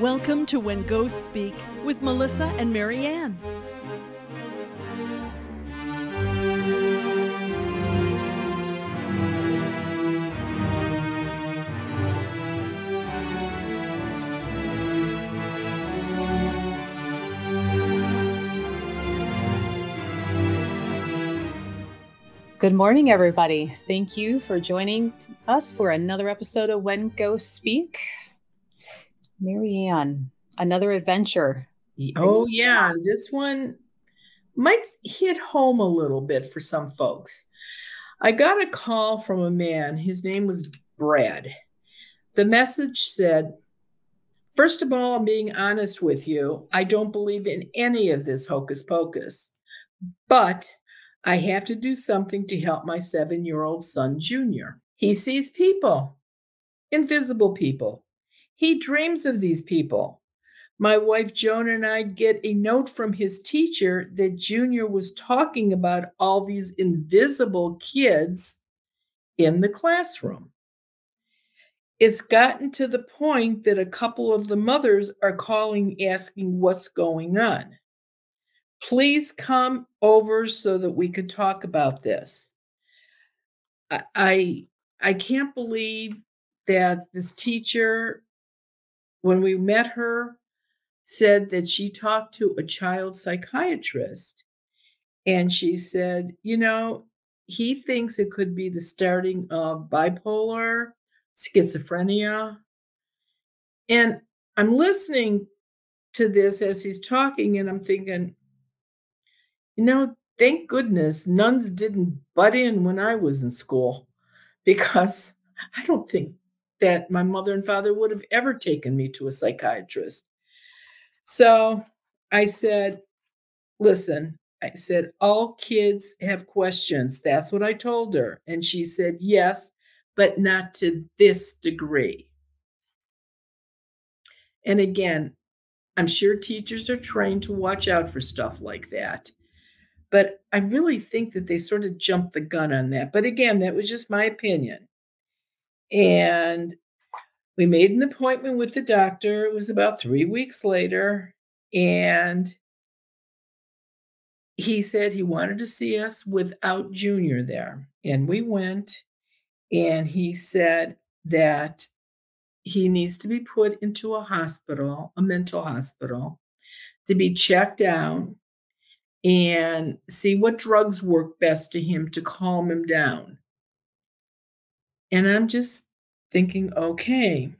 Welcome to When Ghosts Speak with Melissa and Mary Ann. Good morning, everybody. Thank you for joining us for another episode of When Ghosts Speak. Mary Ann, another adventure. Oh, oh yeah. This one might hit home a little bit for some folks. I got a call from a man. His name was Brad. The message said, First of all, I'm being honest with you. I don't believe in any of this hocus pocus, but I have to do something to help my seven year old son, Junior. He sees people, invisible people. He dreams of these people. My wife Joan and I get a note from his teacher that Junior was talking about all these invisible kids in the classroom. It's gotten to the point that a couple of the mothers are calling asking what's going on. Please come over so that we could talk about this. I I can't believe that this teacher when we met her said that she talked to a child psychiatrist and she said, you know, he thinks it could be the starting of bipolar, schizophrenia. And I'm listening to this as he's talking and I'm thinking, you know, thank goodness nuns didn't butt in when I was in school because I don't think that my mother and father would have ever taken me to a psychiatrist. So I said, listen, I said, all kids have questions. That's what I told her. And she said, yes, but not to this degree. And again, I'm sure teachers are trained to watch out for stuff like that. But I really think that they sort of jumped the gun on that. But again, that was just my opinion. And we made an appointment with the doctor. It was about three weeks later. And he said he wanted to see us without Junior there. And we went, and he said that he needs to be put into a hospital, a mental hospital, to be checked out and see what drugs work best to him to calm him down. And I'm just thinking, okay.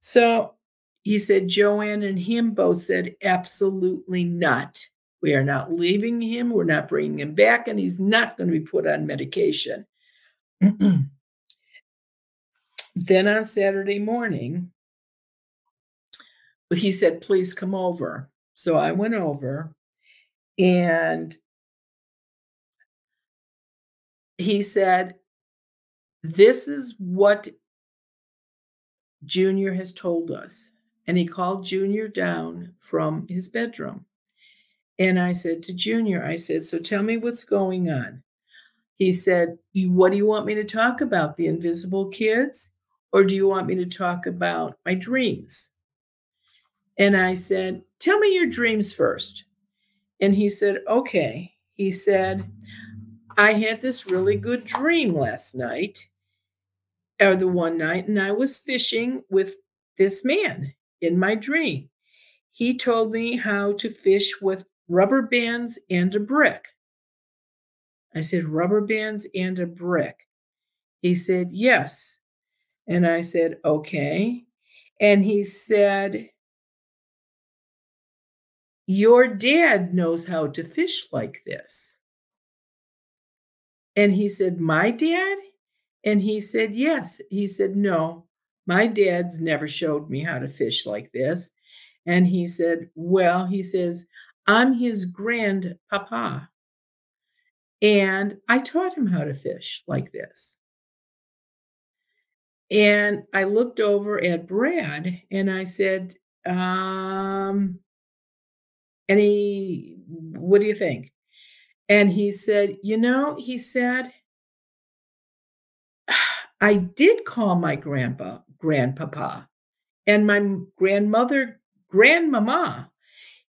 So he said, Joanne and him both said, absolutely not. We are not leaving him. We're not bringing him back, and he's not going to be put on medication. then on Saturday morning, he said, please come over. So I went over and he said, This is what Junior has told us. And he called Junior down from his bedroom. And I said to Junior, I said, So tell me what's going on. He said, What do you want me to talk about? The invisible kids? Or do you want me to talk about my dreams? And I said, Tell me your dreams first. And he said, Okay. He said, I had this really good dream last night, or the one night, and I was fishing with this man in my dream. He told me how to fish with rubber bands and a brick. I said, Rubber bands and a brick. He said, Yes. And I said, Okay. And he said, your dad knows how to fish like this. And he said, My dad? And he said, Yes. He said, No, my dad's never showed me how to fish like this. And he said, Well, he says, I'm his grandpapa. And I taught him how to fish like this. And I looked over at Brad and I said, um, he, what do you think? And he said, you know, he said, I did call my grandpa, grandpapa, and my grandmother, grandmama.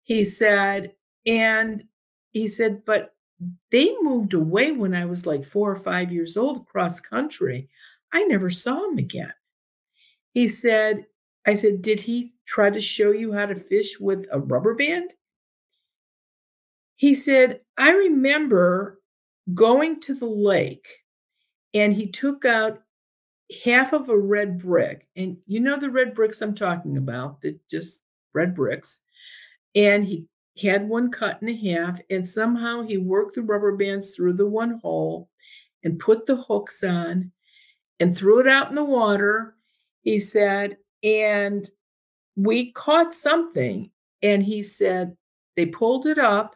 He said, and he said, but they moved away when I was like four or five years old across country. I never saw him again. He said, I said, did he try to show you how to fish with a rubber band? He said, I remember going to the lake and he took out half of a red brick. And you know the red bricks I'm talking about, that just red bricks. And he had one cut in half, and somehow he worked the rubber bands through the one hole and put the hooks on and threw it out in the water. He said, and we caught something. And he said, they pulled it up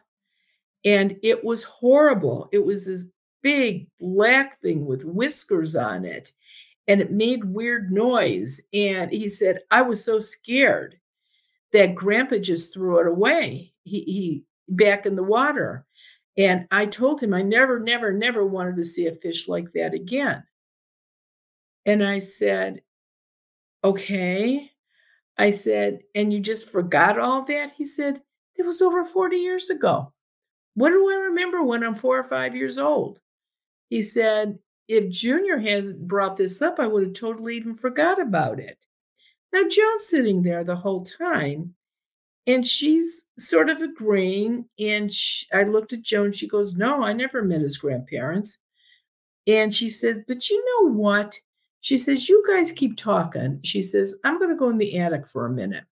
and it was horrible. It was this big black thing with whiskers on it and it made weird noise. And he said, I was so scared that grandpa just threw it away. He, he back in the water. And I told him I never, never, never wanted to see a fish like that again. And I said, okay. I said, and you just forgot all that? He said, it was over 40 years ago. What do I remember when I'm four or five years old? He said, if Junior hasn't brought this up, I would have totally even forgot about it. Now, Joan's sitting there the whole time, and she's sort of agreeing. And she, I looked at Joan. She goes, No, I never met his grandparents. And she says, But you know what? She says, You guys keep talking. She says, I'm going to go in the attic for a minute.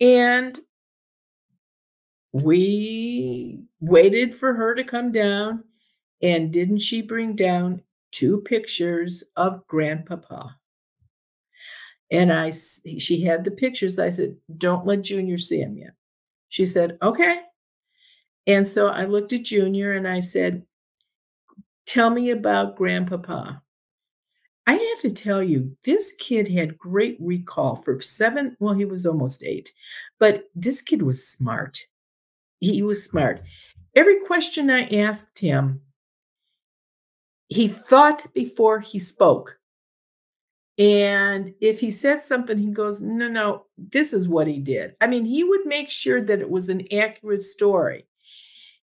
And we waited for her to come down. And didn't she bring down two pictures of grandpapa? And I, she had the pictures. I said, don't let Junior see them yet. She said, okay. And so I looked at Junior and I said, tell me about grandpapa. I have to tell you, this kid had great recall for seven. Well, he was almost eight, but this kid was smart. He was smart. Every question I asked him, he thought before he spoke. And if he said something, he goes, No, no, this is what he did. I mean, he would make sure that it was an accurate story.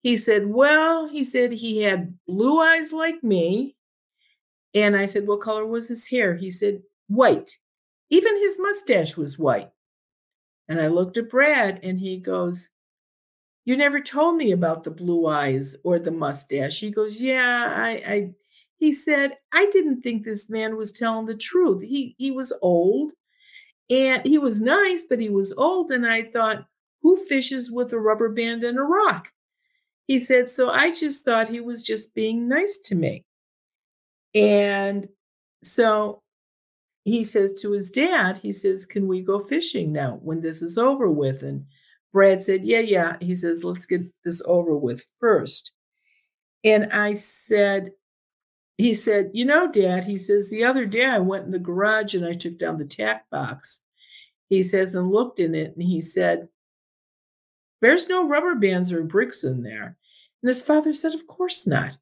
He said, Well, he said he had blue eyes like me. And I said, What color was his hair? He said, White. Even his mustache was white. And I looked at Brad and he goes, You never told me about the blue eyes or the mustache. He goes, Yeah, I, I he said, I didn't think this man was telling the truth. He he was old and he was nice, but he was old. And I thought, who fishes with a rubber band and a rock? He said, so I just thought he was just being nice to me. And so he says to his dad, he says, Can we go fishing now when this is over with? And Brad said, Yeah, yeah. He says, Let's get this over with first. And I said, he said, You know, Dad, he says, the other day I went in the garage and I took down the tack box. He says, and looked in it, and he said, There's no rubber bands or bricks in there. And his father said, Of course not.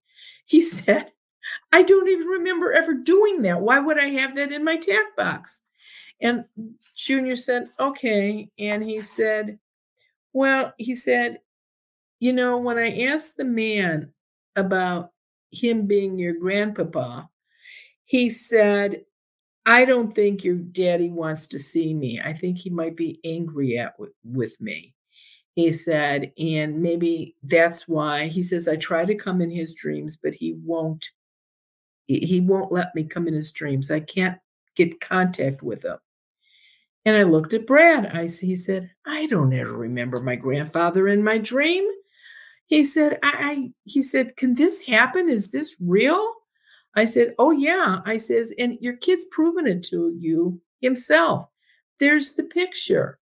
He said, I don't even remember ever doing that. Why would I have that in my tack box? And Junior said, Okay. And he said, Well, he said, You know, when I asked the man about him being your grandpapa, he said, I don't think your daddy wants to see me. I think he might be angry at with me. He said, and maybe that's why he says I try to come in his dreams, but he won't. He won't let me come in his dreams. I can't get contact with him. And I looked at Brad. I he said, I don't ever remember my grandfather in my dream. He said, I, I he said, can this happen? Is this real? I said, Oh yeah. I says, and your kid's proven it to you himself. There's the picture.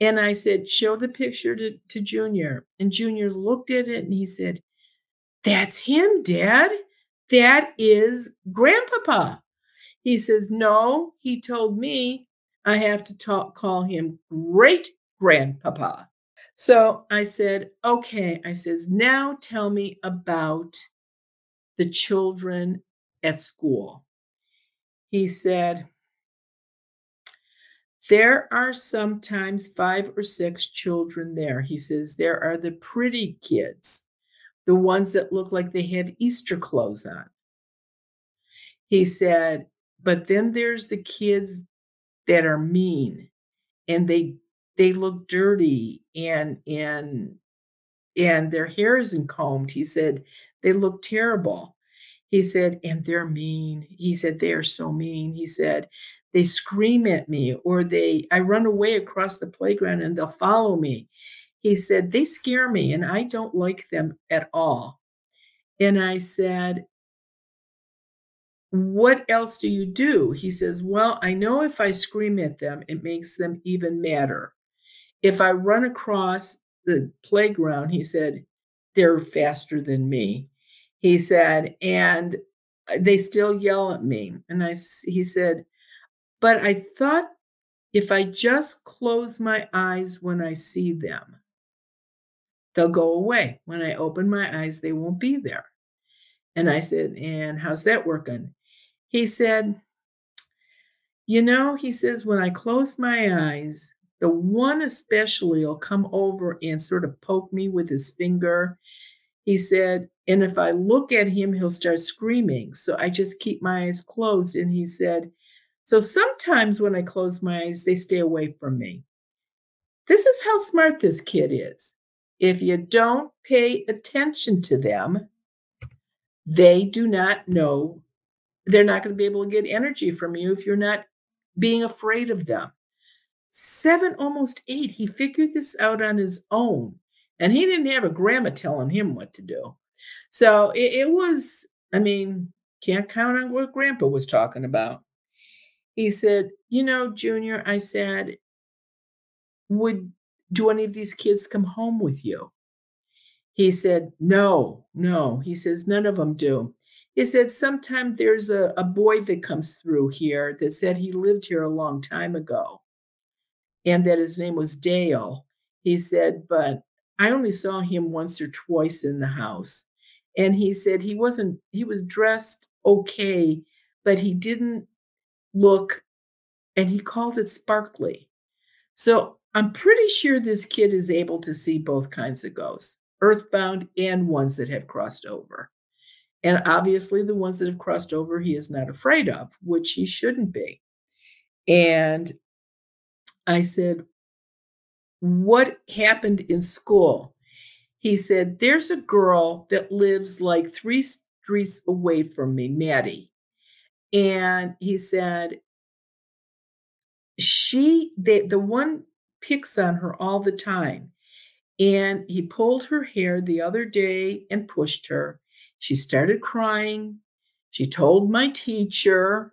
And I said, Show the picture to, to Junior. And Junior looked at it and he said, That's him, Dad. That is Grandpapa. He says, No, he told me I have to talk, call him great grandpapa. So I said, okay. I says, now tell me about the children at school. He said, There are sometimes five or six children there. He says, There are the pretty kids, the ones that look like they have Easter clothes on. He said, But then there's the kids that are mean and they they look dirty and and and their hair isn't combed. He said, They look terrible. He said, and they're mean. He said, they are so mean. He said, they scream at me or they I run away across the playground and they'll follow me. He said, they scare me and I don't like them at all. And I said, what else do you do? He says, Well, I know if I scream at them, it makes them even madder. If I run across the playground, he said, they're faster than me he said, and uh, they still yell at me. And I, he said, but I thought if I just close my eyes when I see them, they'll go away. When I open my eyes, they won't be there. And I said, and how's that working? He said, you know, he says, when I close my eyes, the one especially will come over and sort of poke me with his finger. He said, and if I look at him, he'll start screaming. So I just keep my eyes closed. And he said, So sometimes when I close my eyes, they stay away from me. This is how smart this kid is. If you don't pay attention to them, they do not know, they're not going to be able to get energy from you if you're not being afraid of them. Seven, almost eight, he figured this out on his own. And he didn't have a grandma telling him what to do. So it, it was, I mean, can't count on what grandpa was talking about. He said, You know, Junior, I said, would do any of these kids come home with you? He said, No, no. He says, None of them do. He said, Sometimes there's a, a boy that comes through here that said he lived here a long time ago and that his name was Dale. He said, But I only saw him once or twice in the house. And he said he wasn't he was dressed okay but he didn't look and he called it sparkly. So i'm pretty sure this kid is able to see both kinds of ghosts earthbound and ones that have crossed over. And obviously the ones that have crossed over he is not afraid of which he shouldn't be. And i said what happened in school he said, There's a girl that lives like three streets away from me, Maddie. And he said, She, they, the one picks on her all the time. And he pulled her hair the other day and pushed her. She started crying. She told my teacher.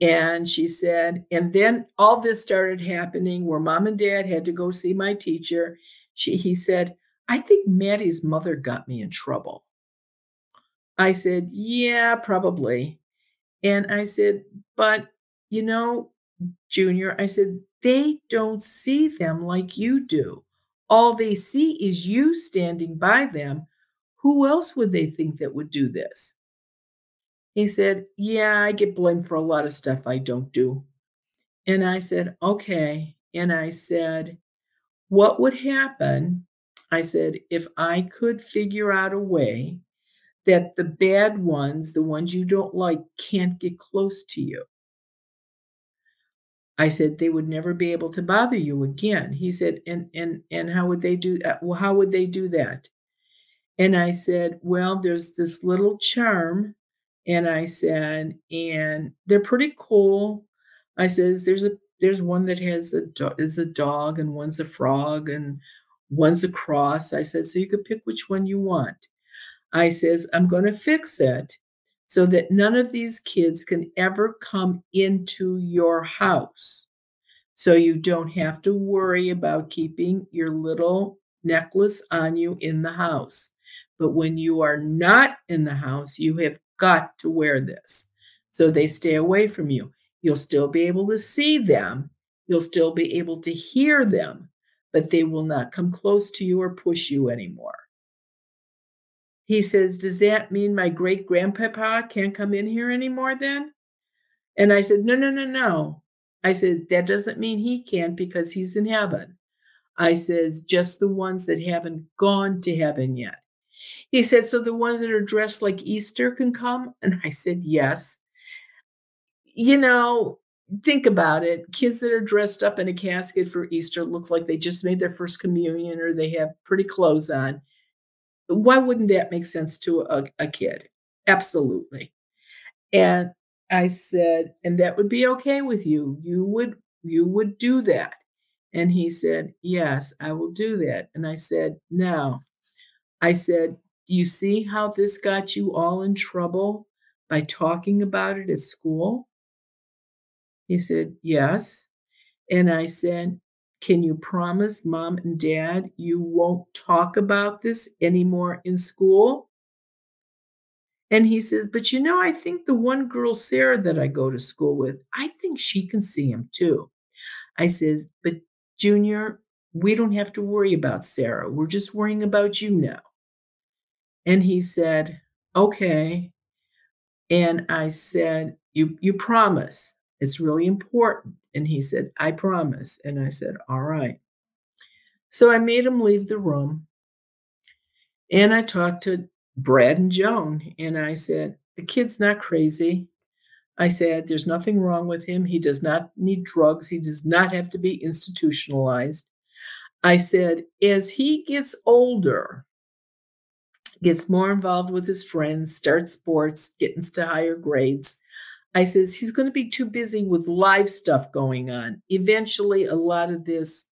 And she said, and then all this started happening where mom and dad had to go see my teacher. She, he said, I think Maddie's mother got me in trouble. I said, Yeah, probably. And I said, But, you know, Junior, I said, they don't see them like you do. All they see is you standing by them. Who else would they think that would do this? He said, Yeah, I get blamed for a lot of stuff I don't do. And I said, Okay. And I said, What would happen I said, if I could figure out a way that the bad ones, the ones you don't like, can't get close to you. I said they would never be able to bother you again. He said, and and and how would they do that? Uh, well, how would they do that? And I said, well, there's this little charm. And I said, and they're pretty cool. I says, there's a there's one that has a is a dog and one's a frog and one's a cross. I said, so you could pick which one you want. I says, I'm going to fix it so that none of these kids can ever come into your house. So you don't have to worry about keeping your little necklace on you in the house. But when you are not in the house, you have got to wear this. So they stay away from you. You'll still be able to see them. You'll still be able to hear them, but they will not come close to you or push you anymore. He says, Does that mean my great grandpapa can't come in here anymore then? And I said, No, no, no, no. I said, that doesn't mean he can't because he's in heaven. I says, just the ones that haven't gone to heaven yet. He said, so the ones that are dressed like Easter can come? And I said, yes. You know, think about it. Kids that are dressed up in a casket for Easter look like they just made their first communion or they have pretty clothes on. Why wouldn't that make sense to a, a kid? Absolutely. And I said, and that would be okay with you. You would you would do that. And he said, Yes, I will do that. And I said, Now, I said, Do you see how this got you all in trouble by talking about it at school? He said, Yes. And I said, Can you promise mom and dad you won't talk about this anymore in school? And he says, But you know, I think the one girl, Sarah, that I go to school with, I think she can see him too. I says, But Junior, we don't have to worry about Sarah. We're just worrying about you now. And he said, Okay. And I said, You you promise. It's really important. And he said, I promise. And I said, All right. So I made him leave the room. And I talked to Brad and Joan. And I said, The kid's not crazy. I said, There's nothing wrong with him. He does not need drugs. He does not have to be institutionalized. I said, As he gets older, gets more involved with his friends, starts sports, gets to higher grades, I says he's going to be too busy with live stuff going on. Eventually, a lot of this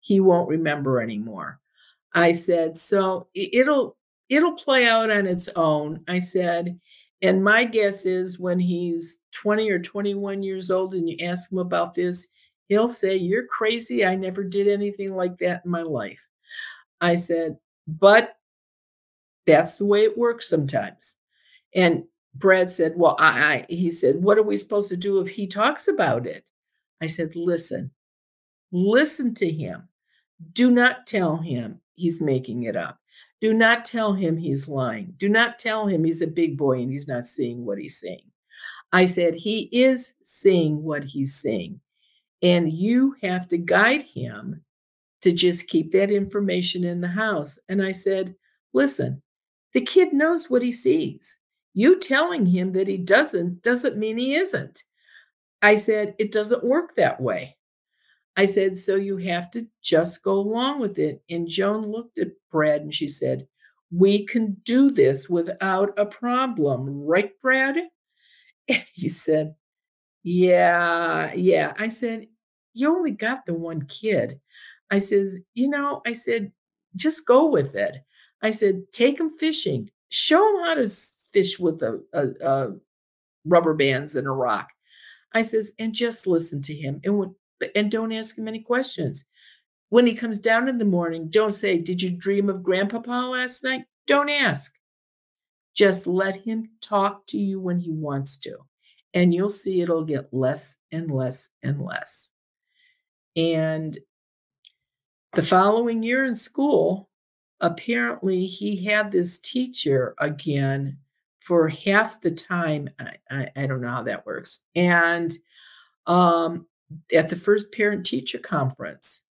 he won't remember anymore. I said, so it'll it'll play out on its own. I said, and my guess is when he's 20 or 21 years old and you ask him about this, he'll say, You're crazy. I never did anything like that in my life. I said, But that's the way it works sometimes. And Brad said, Well, I, I, he said, What are we supposed to do if he talks about it? I said, Listen, listen to him. Do not tell him he's making it up. Do not tell him he's lying. Do not tell him he's a big boy and he's not seeing what he's seeing. I said, He is seeing what he's seeing. And you have to guide him to just keep that information in the house. And I said, Listen, the kid knows what he sees. You telling him that he doesn't doesn't mean he isn't. I said, It doesn't work that way. I said, So you have to just go along with it. And Joan looked at Brad and she said, We can do this without a problem, right, Brad? And he said, Yeah, yeah. I said, You only got the one kid. I says, You know, I said, just go with it. I said, Take him fishing, show him how to fish with a, a, a rubber bands and a rock. I says, and just listen to him and and don't ask him any questions. When he comes down in the morning, don't say, Did you dream of Grandpapa last night? Don't ask. Just let him talk to you when he wants to. And you'll see it'll get less and less and less. And the following year in school, apparently he had this teacher again for half the time. I, I, I don't know how that works. And um, at the first parent teacher conference,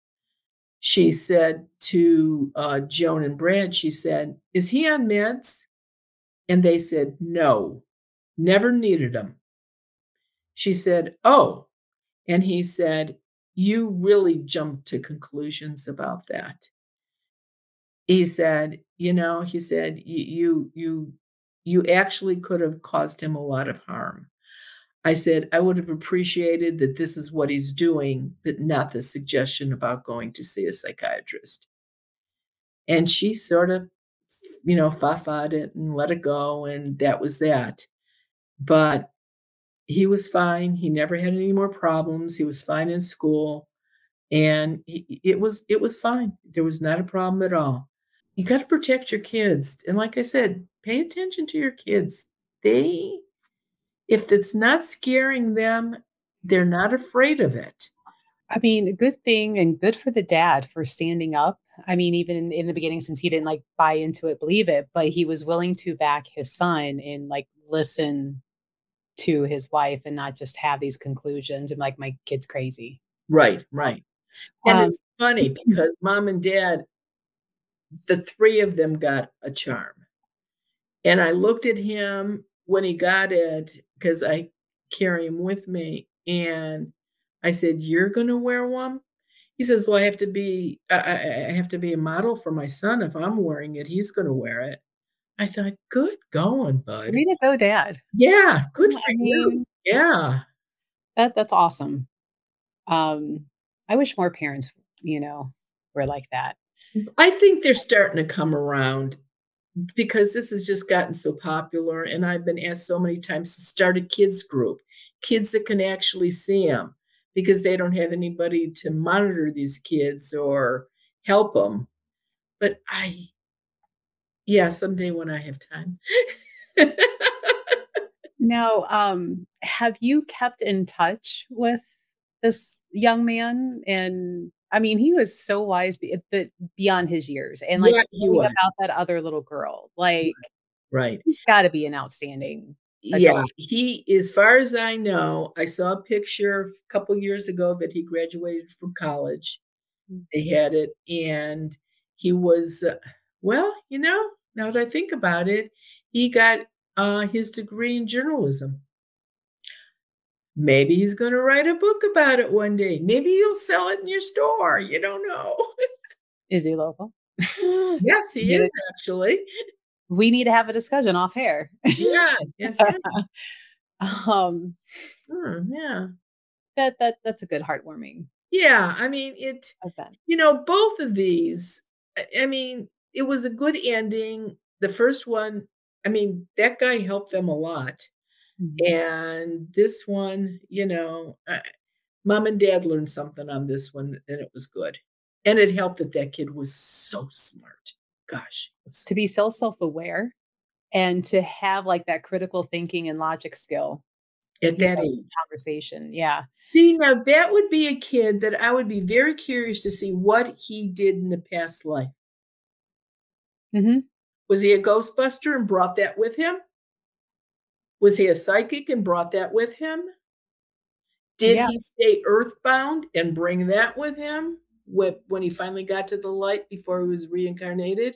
she said to uh, Joan and Brad, she said, Is he on meds? And they said, No, never needed them. She said, Oh. And he said, You really jumped to conclusions about that. He said, You know, he said, You, you, you actually could have caused him a lot of harm. I said, I would have appreciated that this is what he's doing, but not the suggestion about going to see a psychiatrist. And she sort of, you know, fa it and let it go. And that was that. But he was fine. He never had any more problems. He was fine in school. And he, it was it was fine. There was not a problem at all. You got to protect your kids. And like I said, pay attention to your kids. They, if it's not scaring them, they're not afraid of it. I mean, a good thing and good for the dad for standing up. I mean, even in, in, the beginning, since he didn't like buy into it, believe it, but he was willing to back his son and like listen to his wife and not just have these conclusions and like my kid's crazy. Right, right. And um, it's funny because mom and dad, the three of them got a charm. And I looked at him when he got it because I carry him with me. And I said, You're going to wear one? He says, Well, I have to be, I, I have to be a model for my son. If I'm wearing it, he's going to wear it. I thought, good going, bud. Way to go, dad. Yeah, good for I mean, you. Yeah. That that's awesome. Um, I wish more parents, you know, were like that. I think they're starting to come around because this has just gotten so popular. And I've been asked so many times to start a kids group, kids that can actually see them because they don't have anybody to monitor these kids or help them. But I, yeah, someday when I have time. now, um, have you kept in touch with this young man? And I mean, he was so wise, but beyond his years, and like yeah, about that other little girl, like, right, he's got to be an outstanding. Yeah, he, as far as I know, I saw a picture a couple years ago that he graduated from college. Mm. They had it, and he was, uh, well, you know, now that I think about it, he got uh, his degree in journalism. Maybe he's going to write a book about it one day. Maybe you'll sell it in your store. You don't know. is he local? yes, he is actually. We need to have a discussion off hair. yes, yes. um, hmm, yeah. That that that's a good heartwarming. Yeah, I mean it. Event. You know, both of these. I mean, it was a good ending. The first one, I mean, that guy helped them a lot. Mm-hmm. And this one, you know, I, mom and dad learned something on this one, and it was good. And it helped that that kid was so smart. Gosh. To be so self aware and to have like that critical thinking and logic skill at that age. Conversation. Yeah. See, now that would be a kid that I would be very curious to see what he did in the past life. Mm-hmm. Was he a Ghostbuster and brought that with him? Was he a psychic and brought that with him? Did yeah. he stay earthbound and bring that with him when he finally got to the light before he was reincarnated?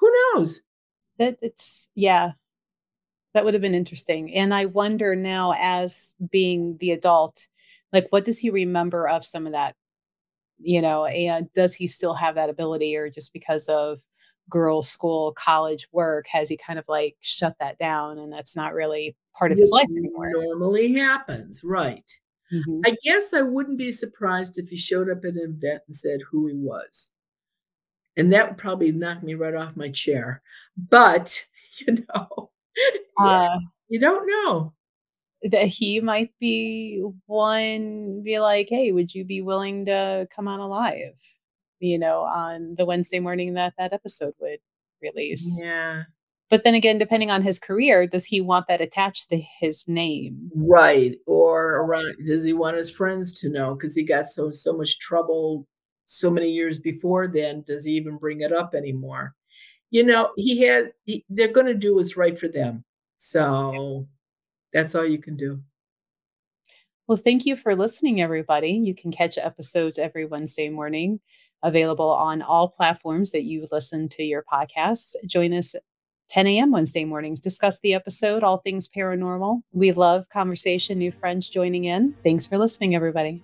Who knows? That it's yeah, that would have been interesting. And I wonder now, as being the adult, like what does he remember of some of that? You know, and does he still have that ability, or just because of girls' school, college, work, has he kind of like shut that down and that's not really part of his life anymore? Normally happens, right. Mm-hmm. I guess I wouldn't be surprised if he showed up at an event and said who he was. And that would probably knock me right off my chair. But, you know, uh, you don't know. That he might be one, be like, hey, would you be willing to come on alive? You know, on the Wednesday morning that that episode would release. Yeah. But then again, depending on his career, does he want that attached to his name? Right. Or around, does he want his friends to know? Because he got so so much trouble so many years before then. Does he even bring it up anymore? You know, he had he, they're gonna do what's right for mm. them. So that's all you can do. Well, thank you for listening, everybody. You can catch episodes every Wednesday morning available on all platforms that you listen to your podcasts. Join us 10 a.m. Wednesday mornings, discuss the episode, all things paranormal. We love conversation, new friends joining in. Thanks for listening, everybody.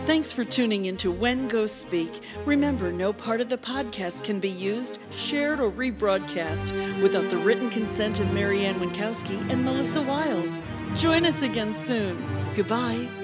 Thanks for tuning into When Ghosts Speak. Remember, no part of the podcast can be used, shared, or rebroadcast without the written consent of Mary Ann Winkowski and Melissa Wiles. Join us again soon. Goodbye.